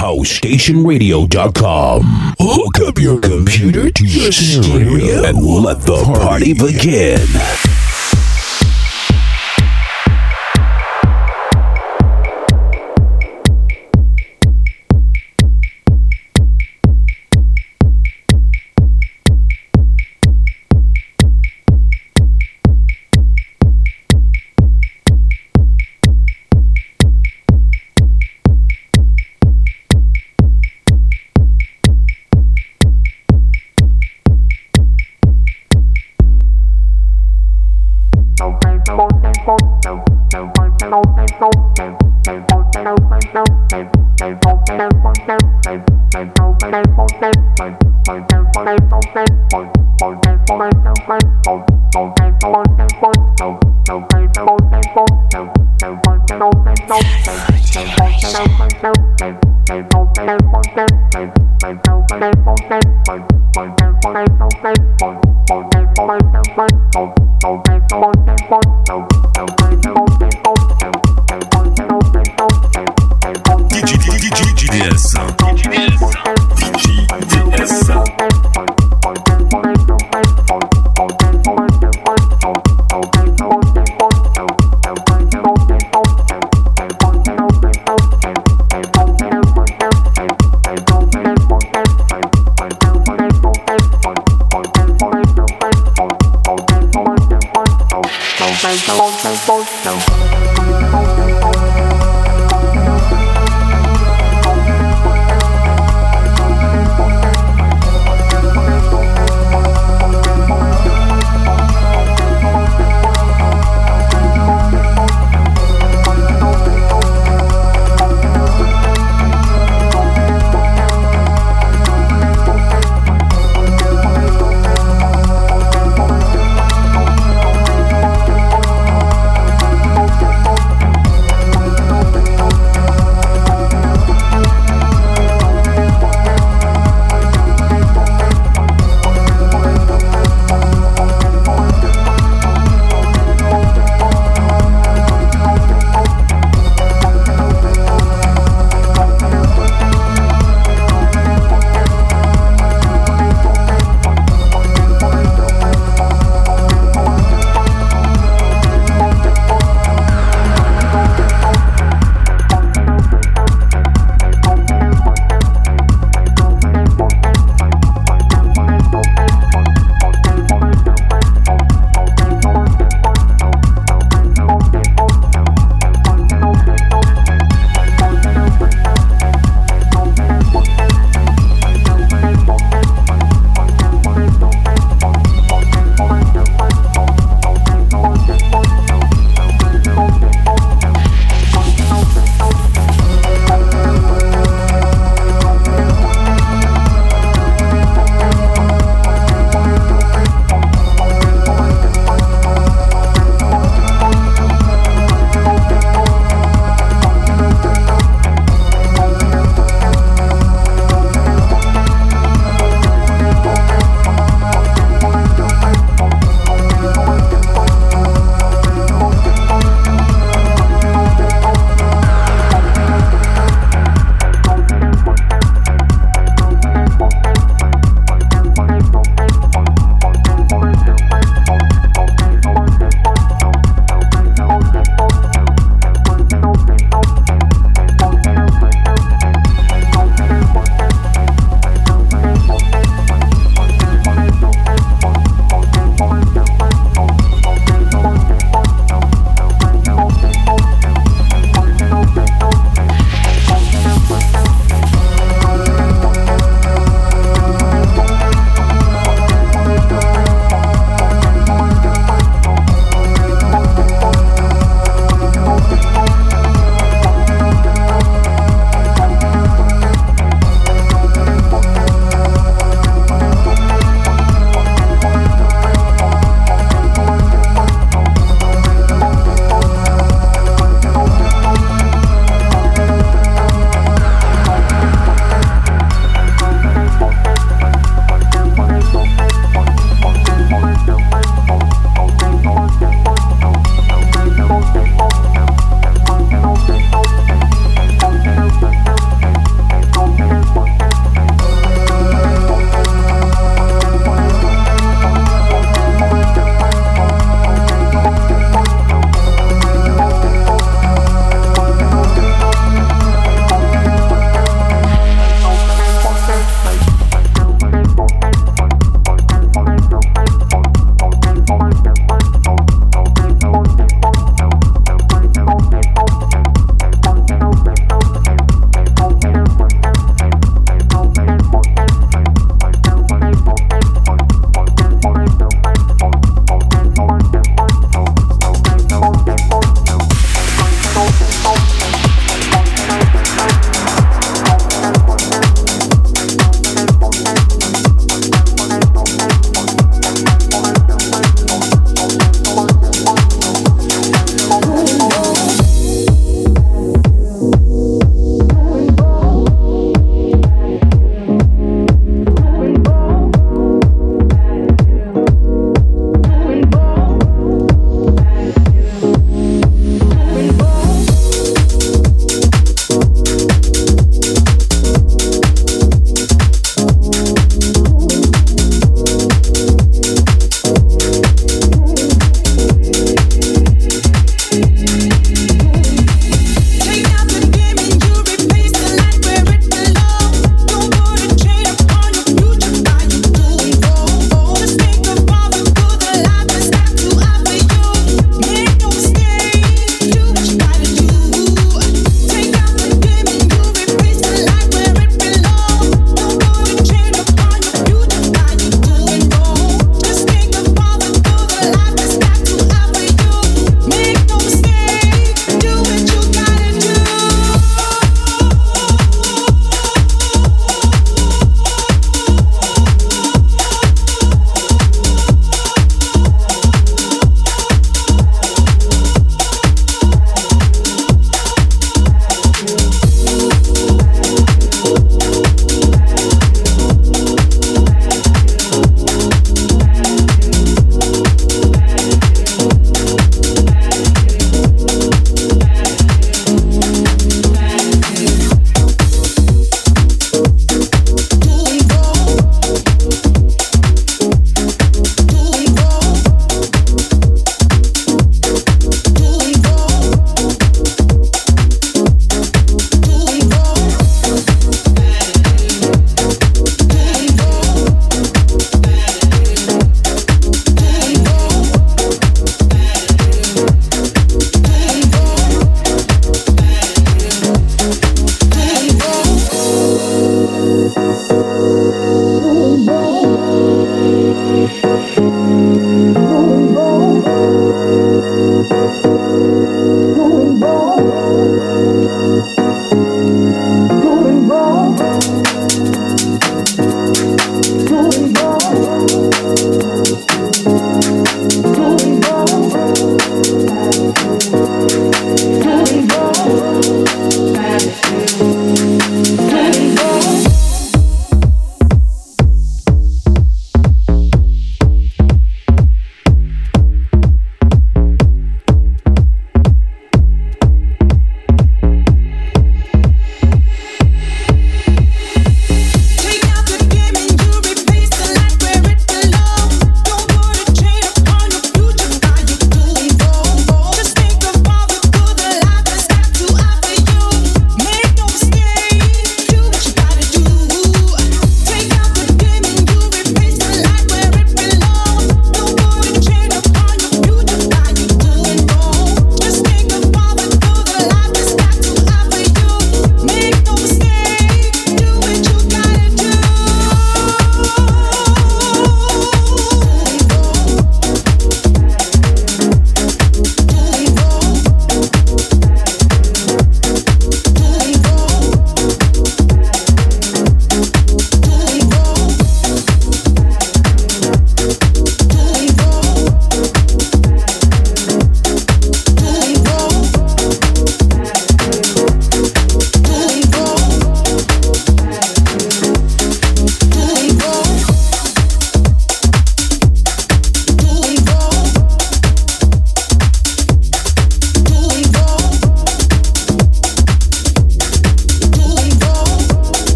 HouseStationRadio.com. Hook up your computer to your stereo and let the party begin.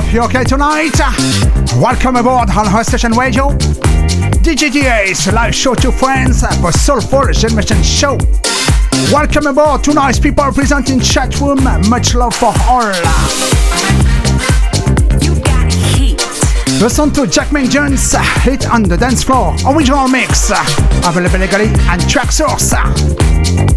Hope you're okay tonight. Welcome aboard on Her Station Radio. DJDA's live show to friends for Soulful Generation Show. Welcome aboard two nice people presenting chat room. Much love for all. Listen to Jackman Jones hit on the dance floor. Original mix. Available legally and Traxsource. Heat.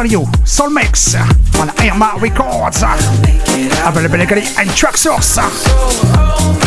Soul Mix on Irma Records. Available legally and Traxsource. Hello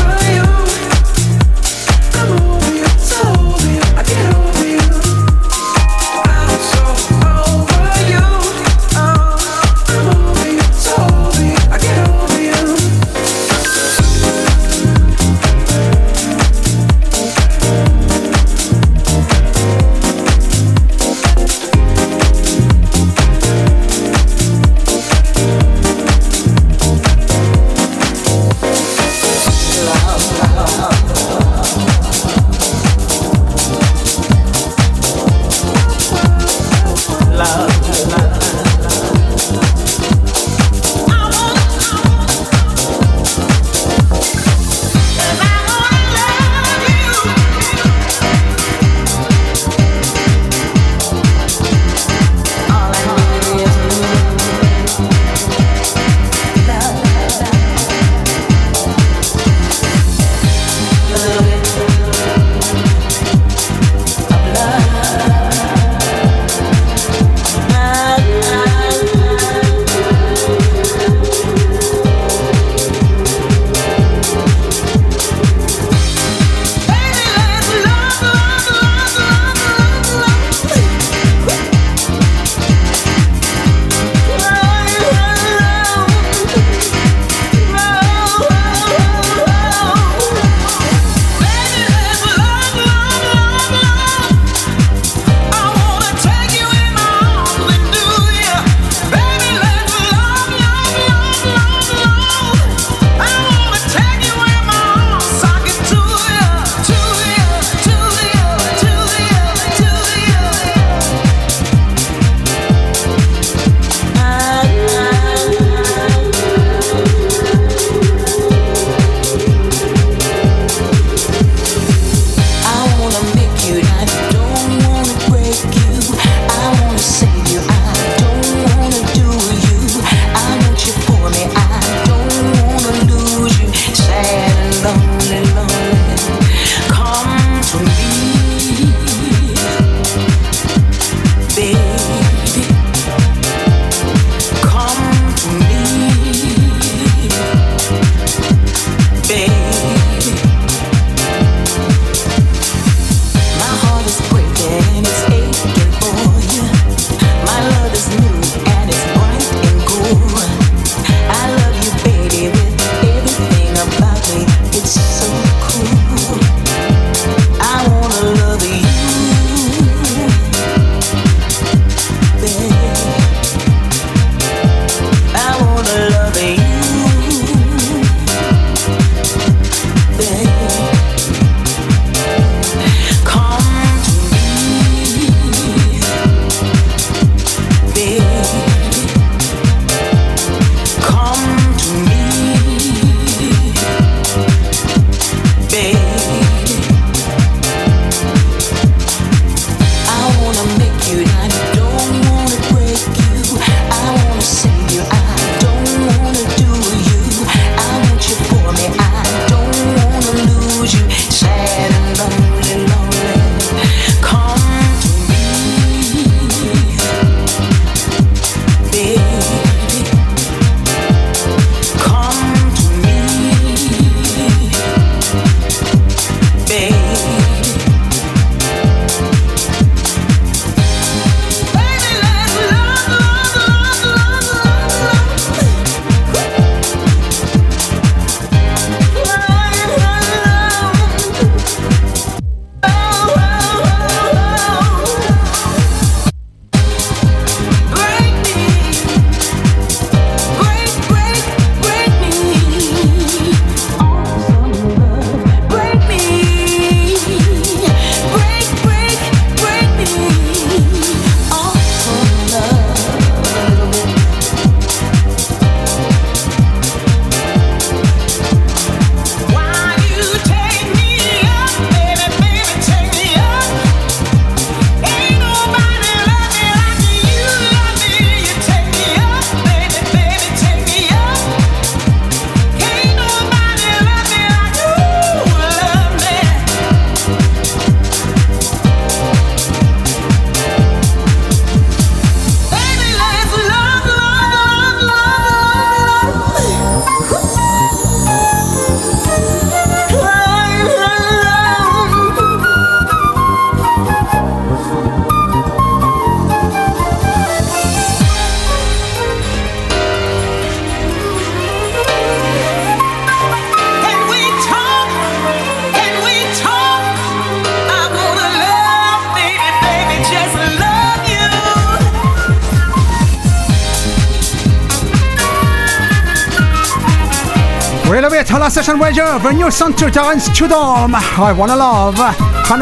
the new song to Terence I Wanna Love.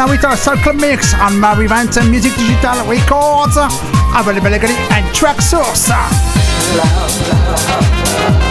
With our Circle Mix on Mary Vanton Music Digital Records, available legally and Traxsource. Love, love, love. love.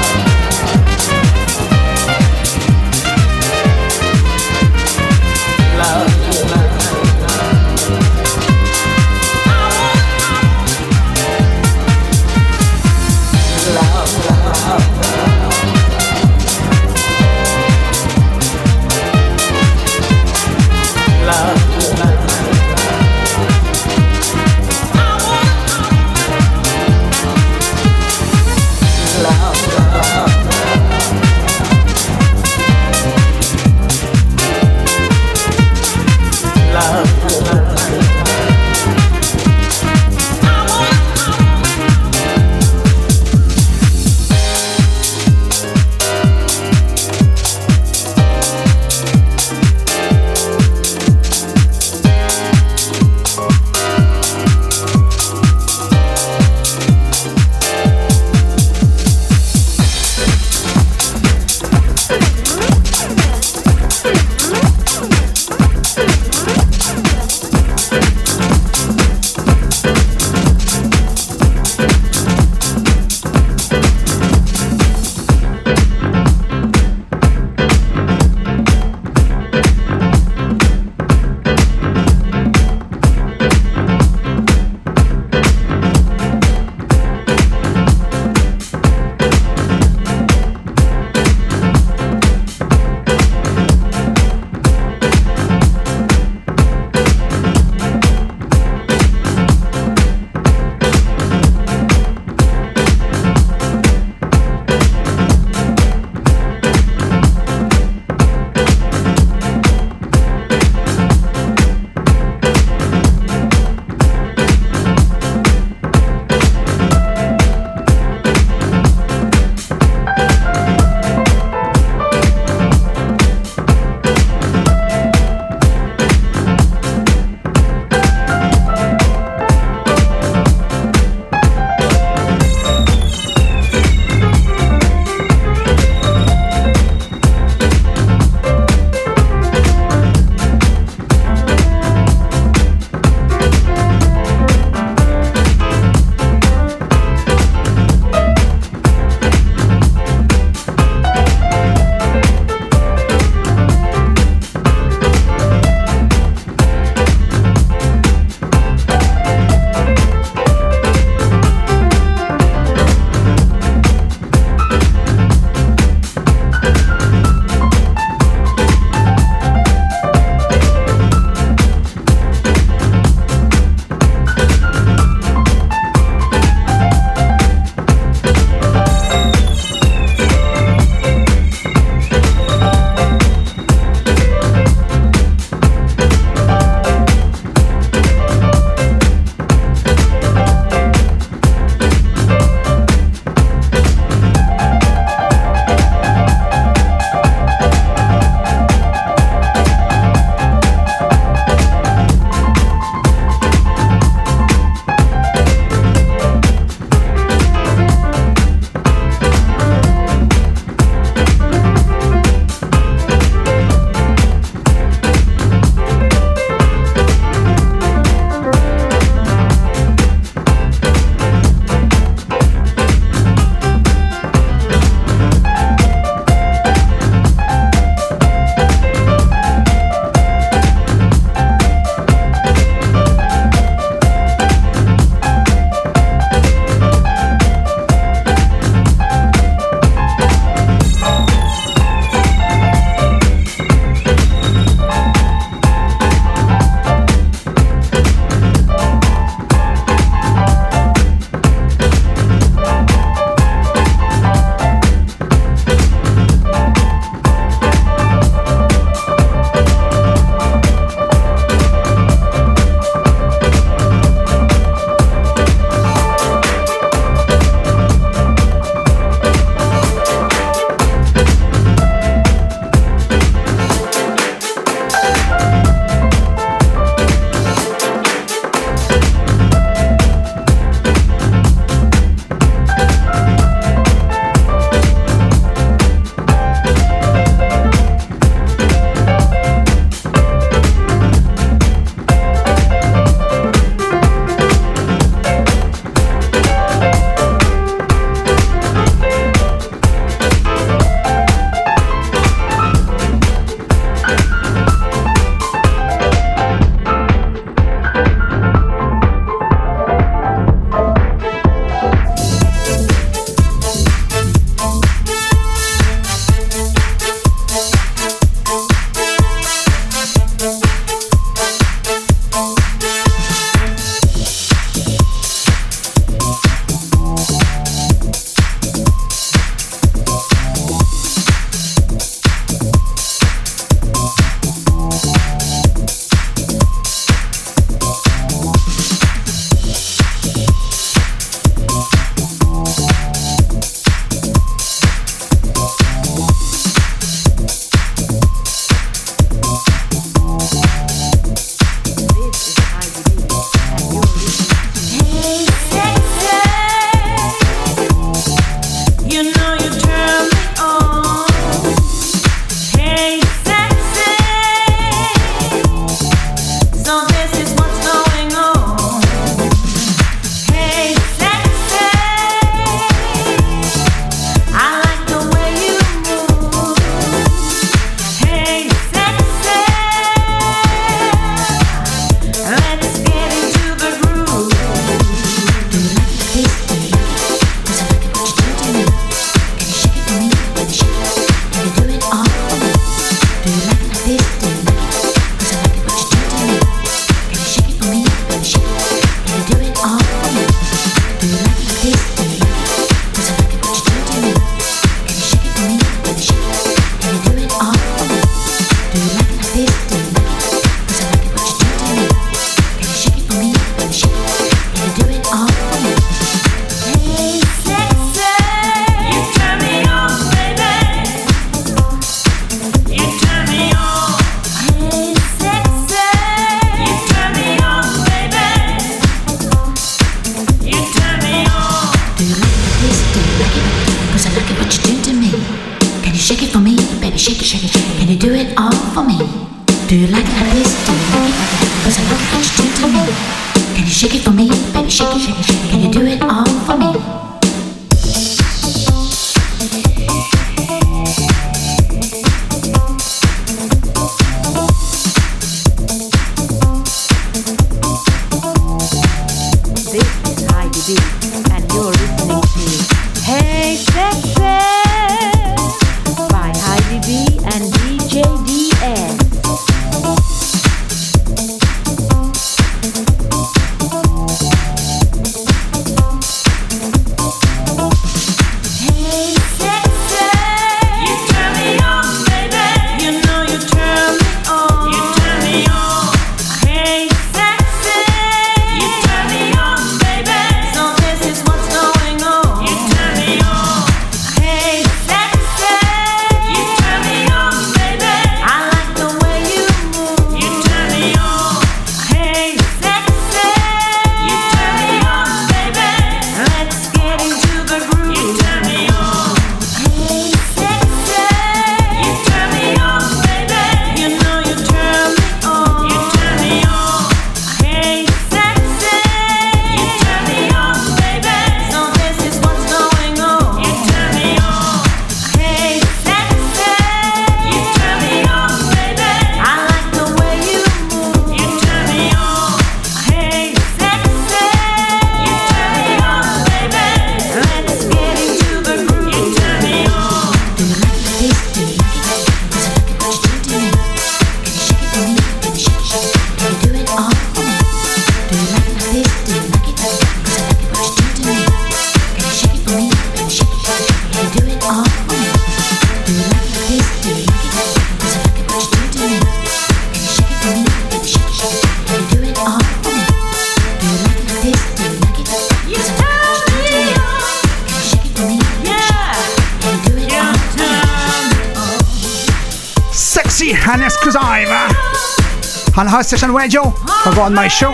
Session Radio over on my show.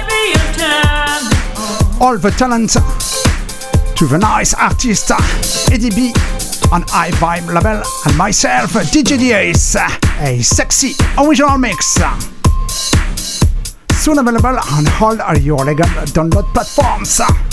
All the talent to the nice artist Eddie B on I Vibe label and myself DJ Diaz, a sexy original mix. Soon available on all your legal download platforms.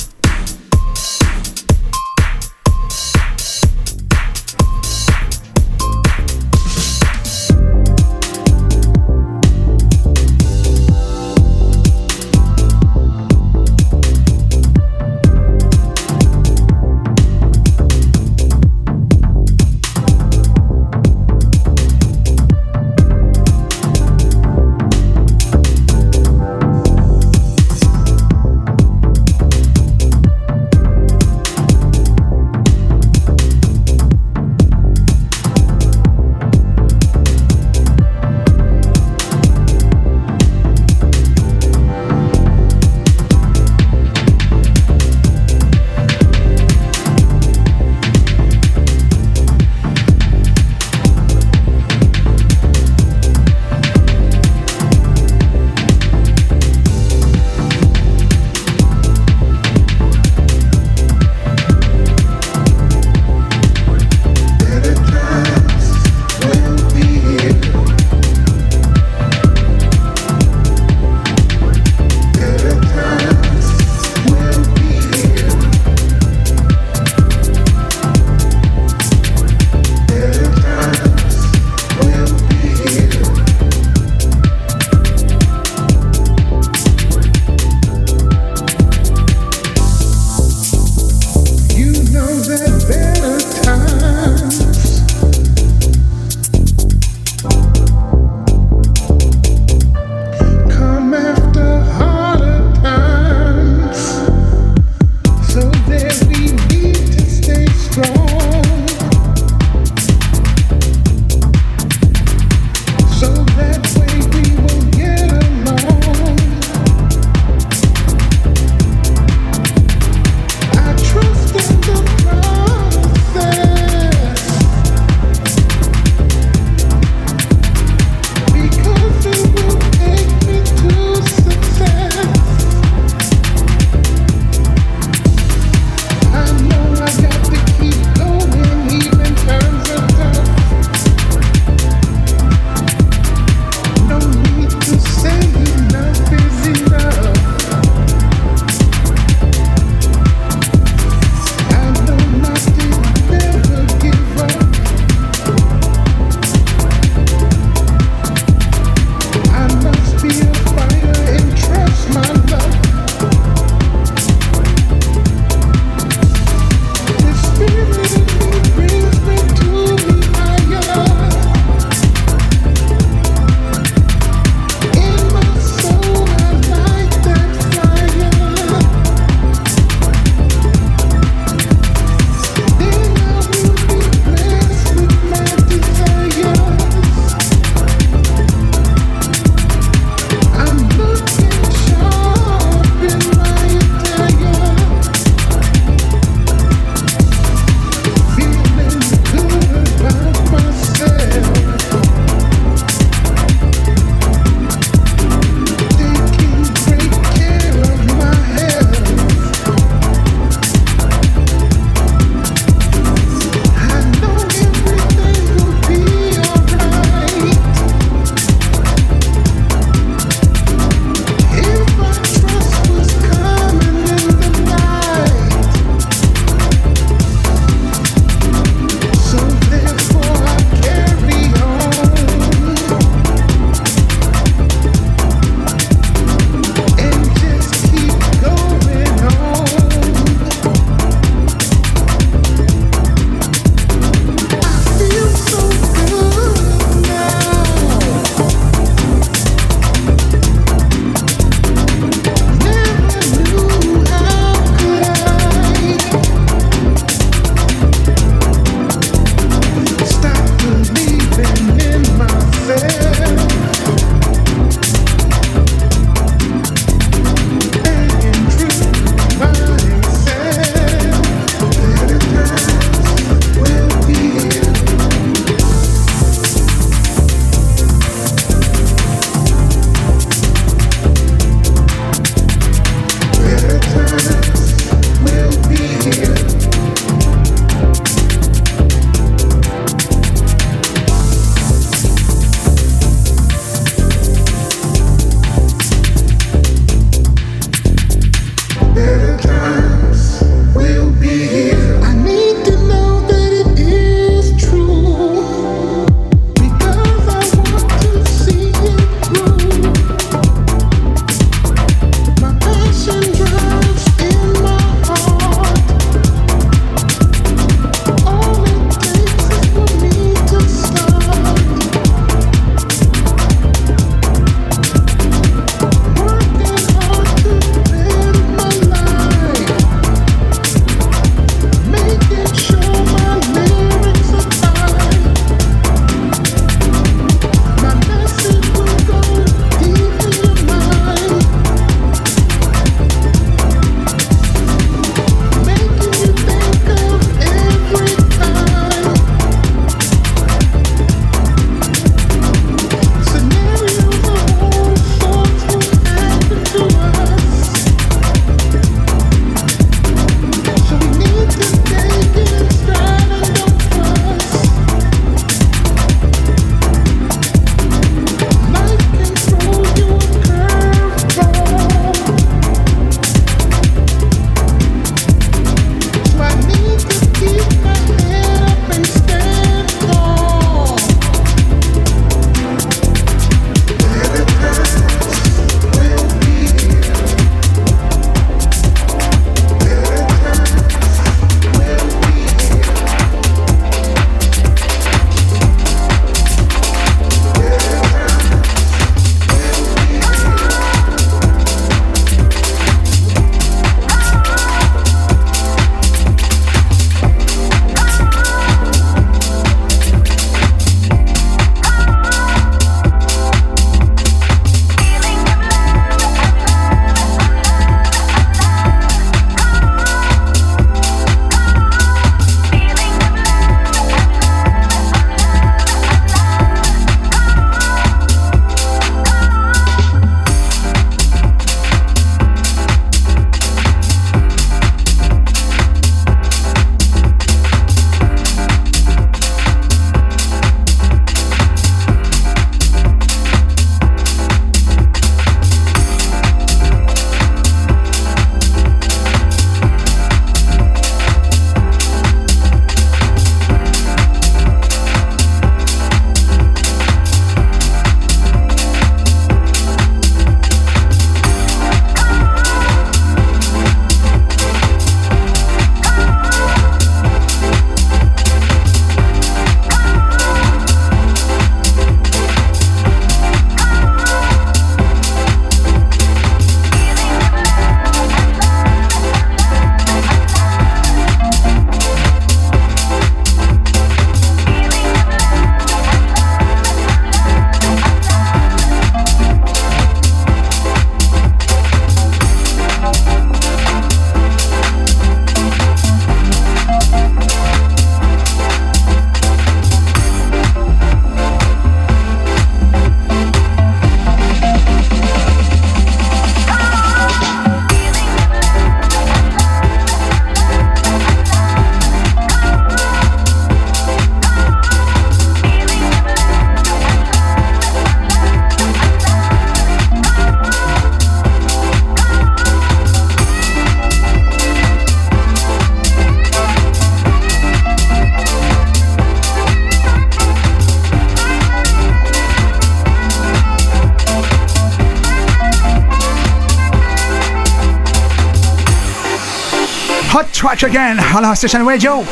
Again on our station radio.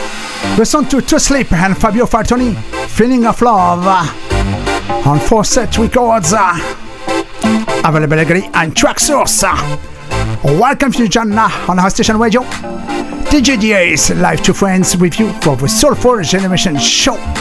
Listen to To Sleep and Fabio Fartoni, Feeling of Love on Four Set Records. Available again on Traxsource. Welcome to Janna on our station radio. DJ DA's Live to Friends with you for the Soulful Generation Show.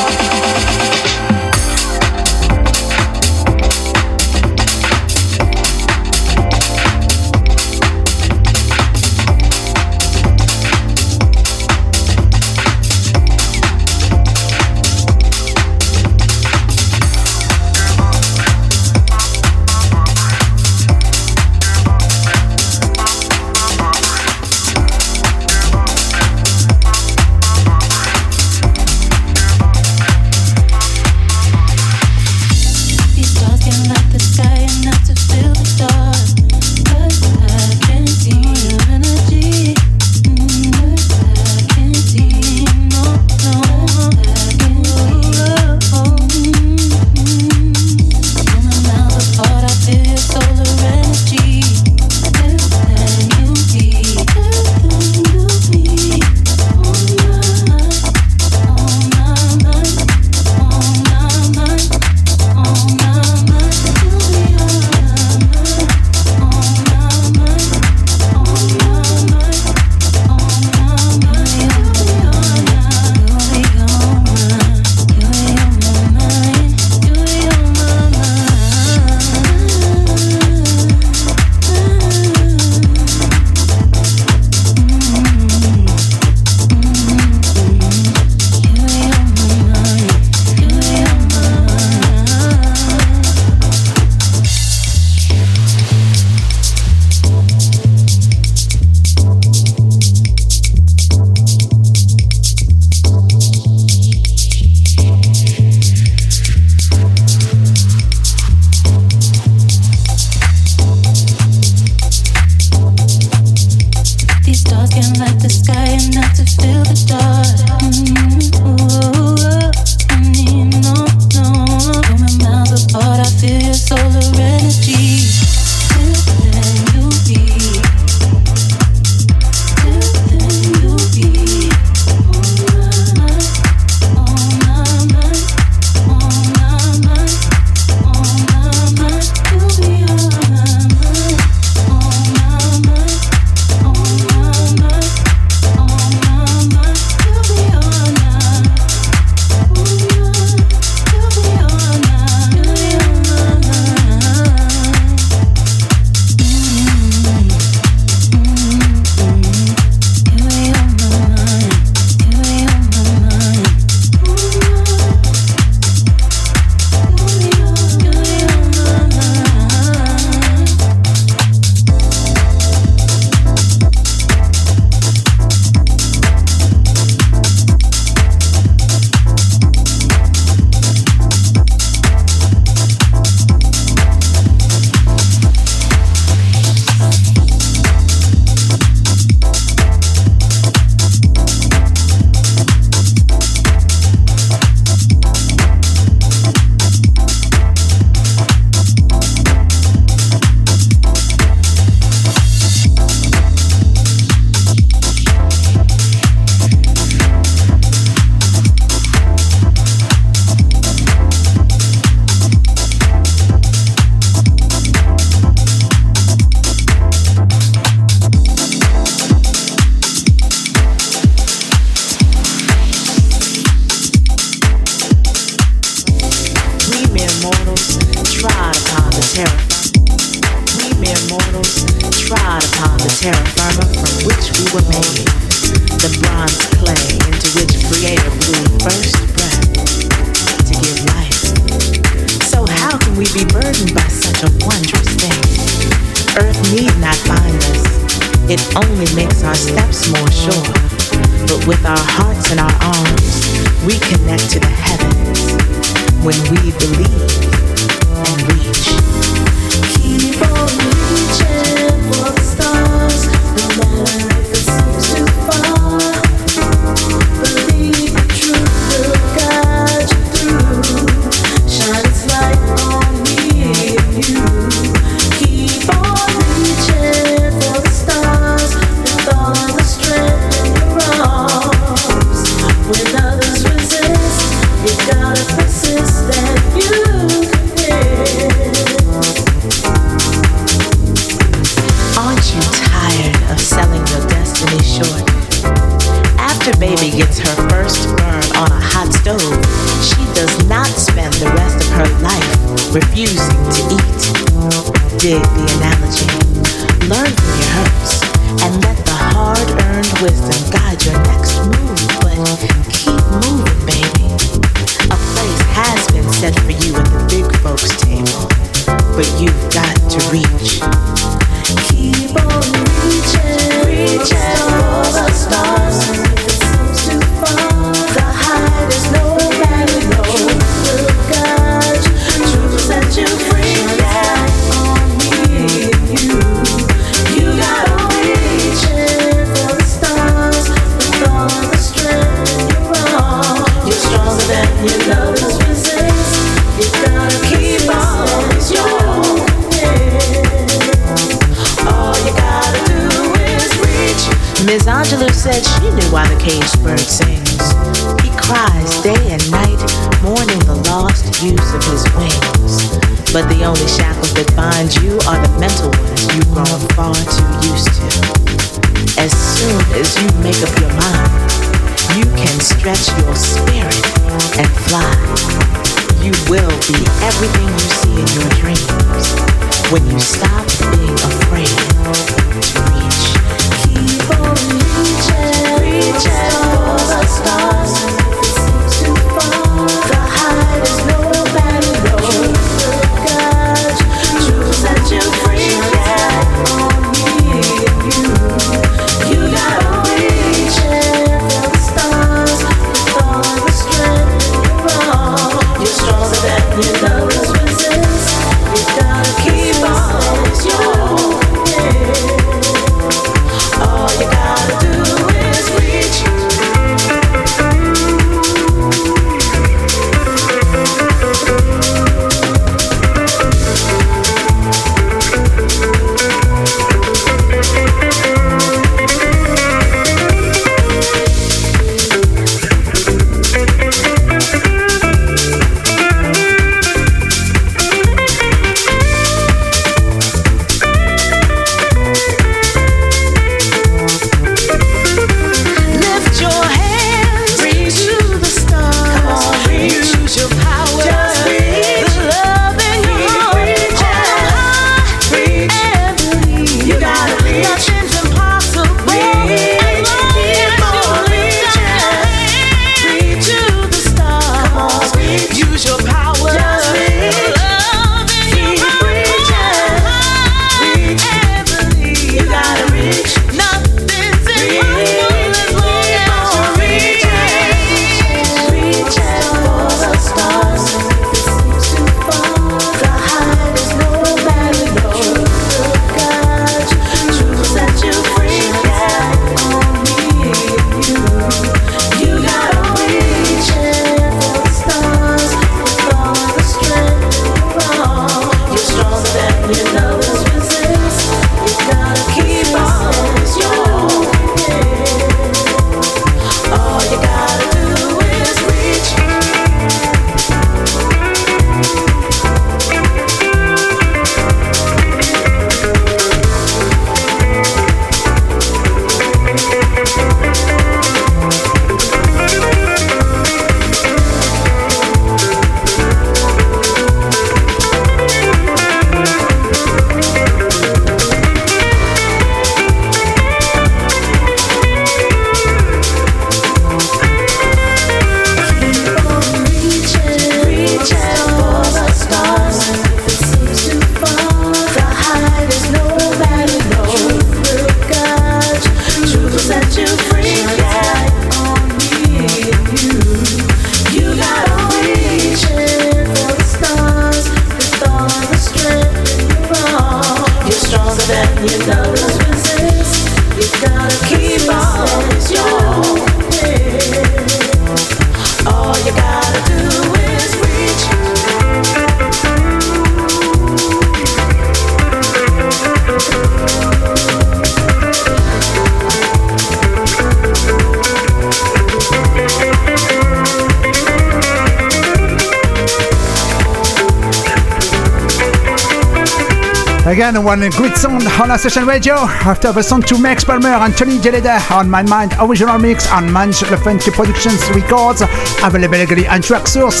Radio after the song to Max Palmer and Tony Geleda on My Mind original mix on Manch the Funky Productions Records available legally on Traxsource.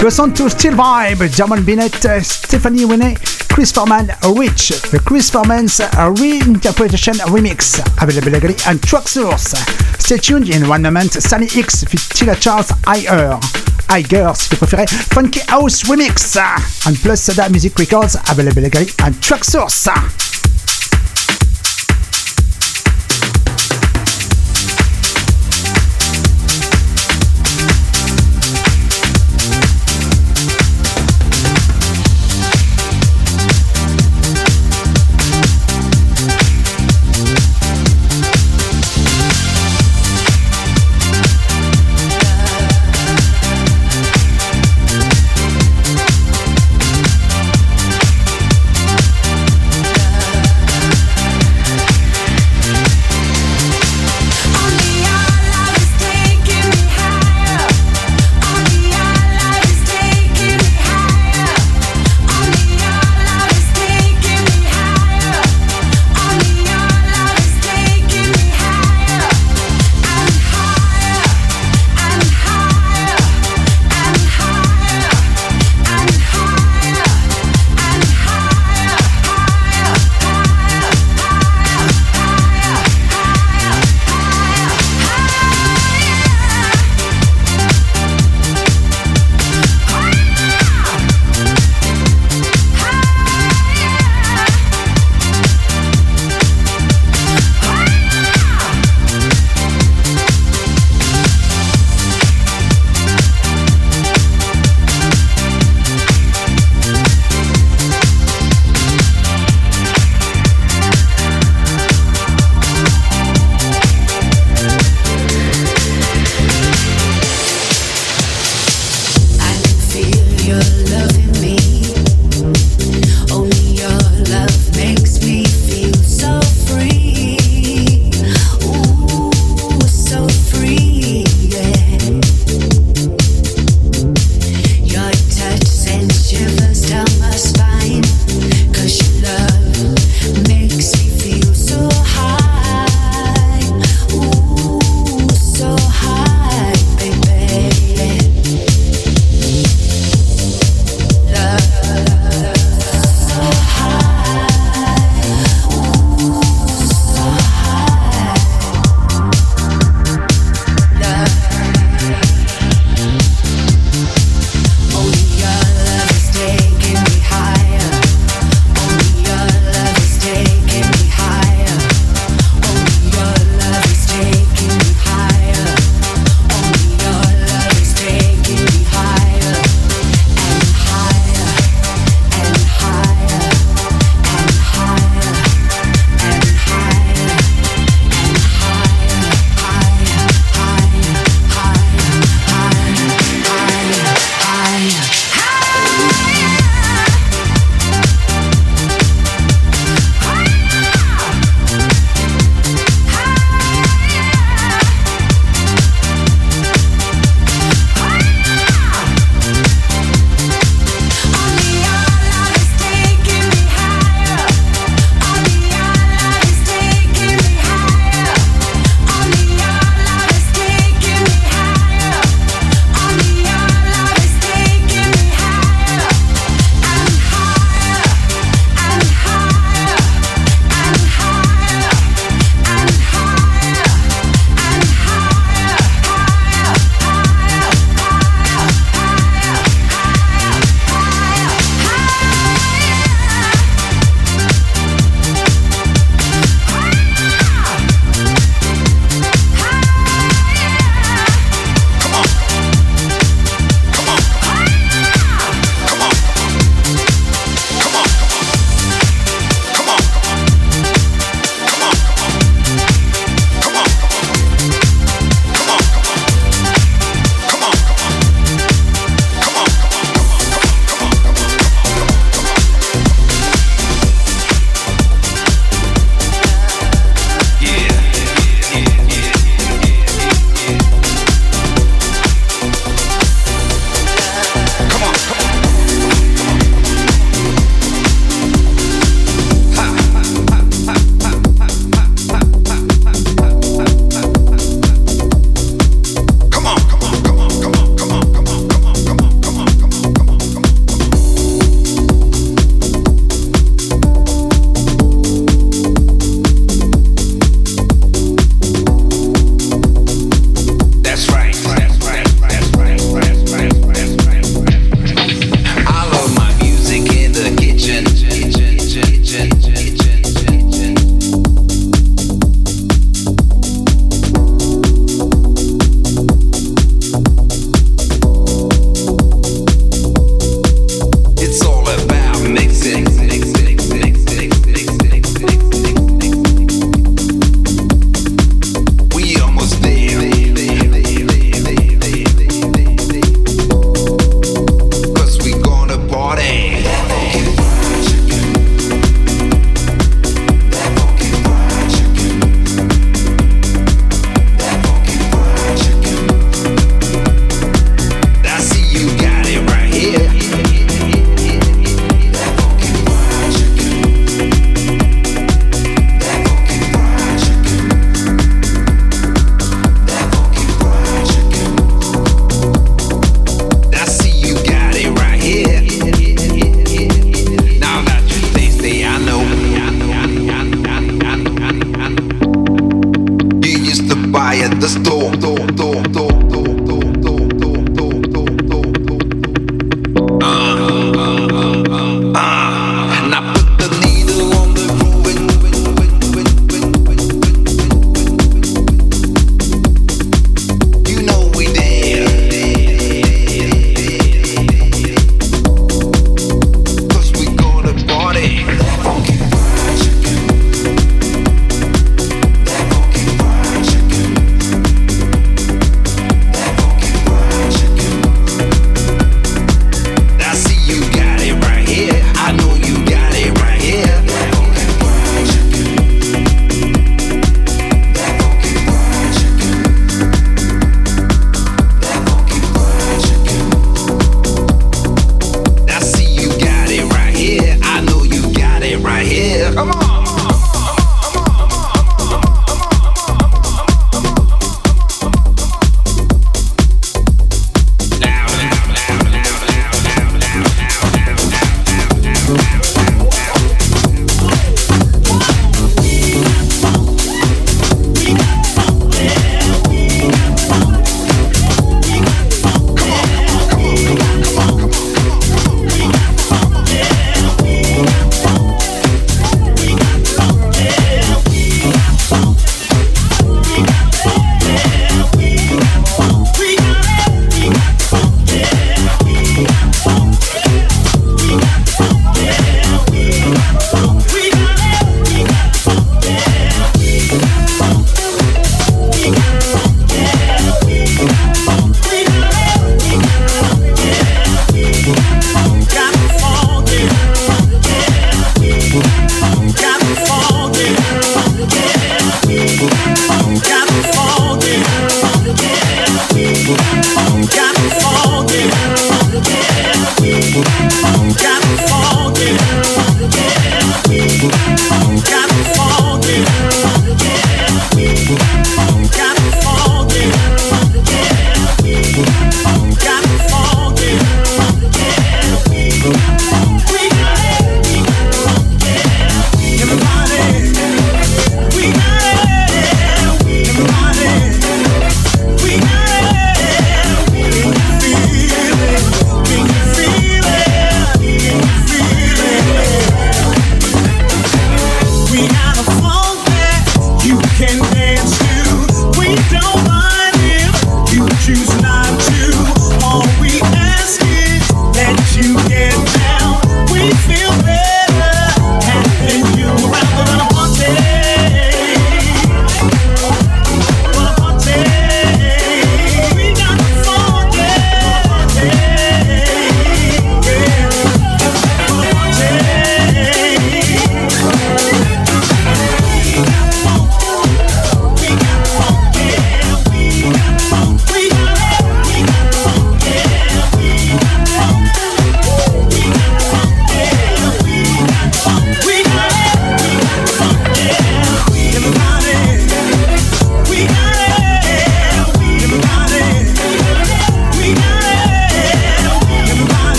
The song to Still Vibe, Jamon Bennett, uh, Stephanie Winnie, Chris Foreman, Rich, the Chris Foreman's uh, reinterpretation remix available legally on Traxsource. Stay tuned in one moment, Sally X Tila Charles Higher. Higher, si vous préférez, Funky House Remix on Plus Soda Music Records available legally on Traxsource. Love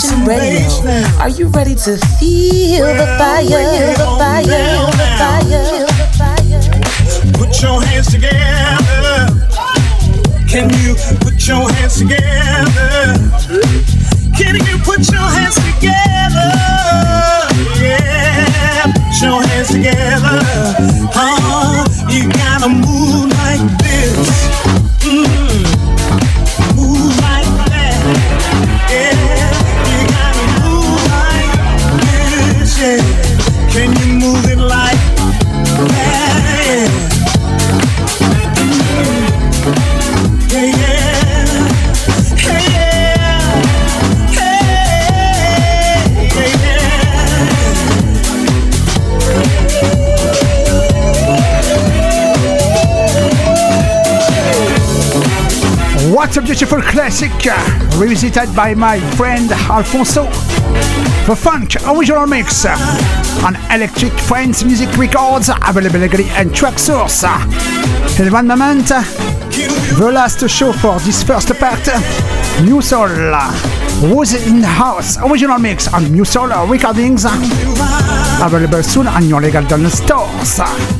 Station Radio. Are you ready to feel the fire, the fire, the fire, the fire? Put your hands together. Can you put your hands together? Can you put your hands together? Yeah, put your hands together. Oh, you gotta move What a beautiful classic, revisited by my friend Alfonso. The funk original mix on Electric Friends Music Records, available again and Traxsource. In one moment, the last show for this first part, New Soul was in the house, original mix on New Soul recordings, available soon on your legal done stores.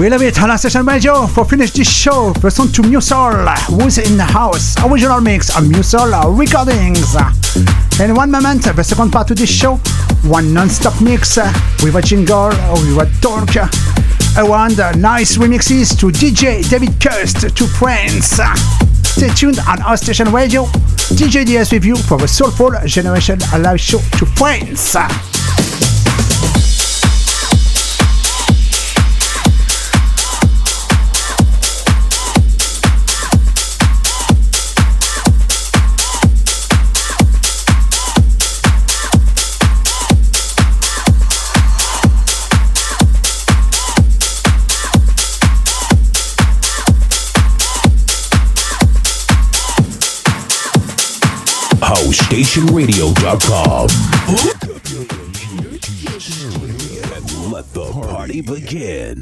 We love it on our session radio for finish this show. Person to Musol, who's in the house. Original mix on Musol recordings. In one moment, the second part of this show, one non-stop mix uh, with a jingle with a talk uh, around uh, nice remixes to DJ David Kirst to friends. Stay tuned on our station radio. DJ DS with you for the Soulful Generation live show to friends. And let the party begin.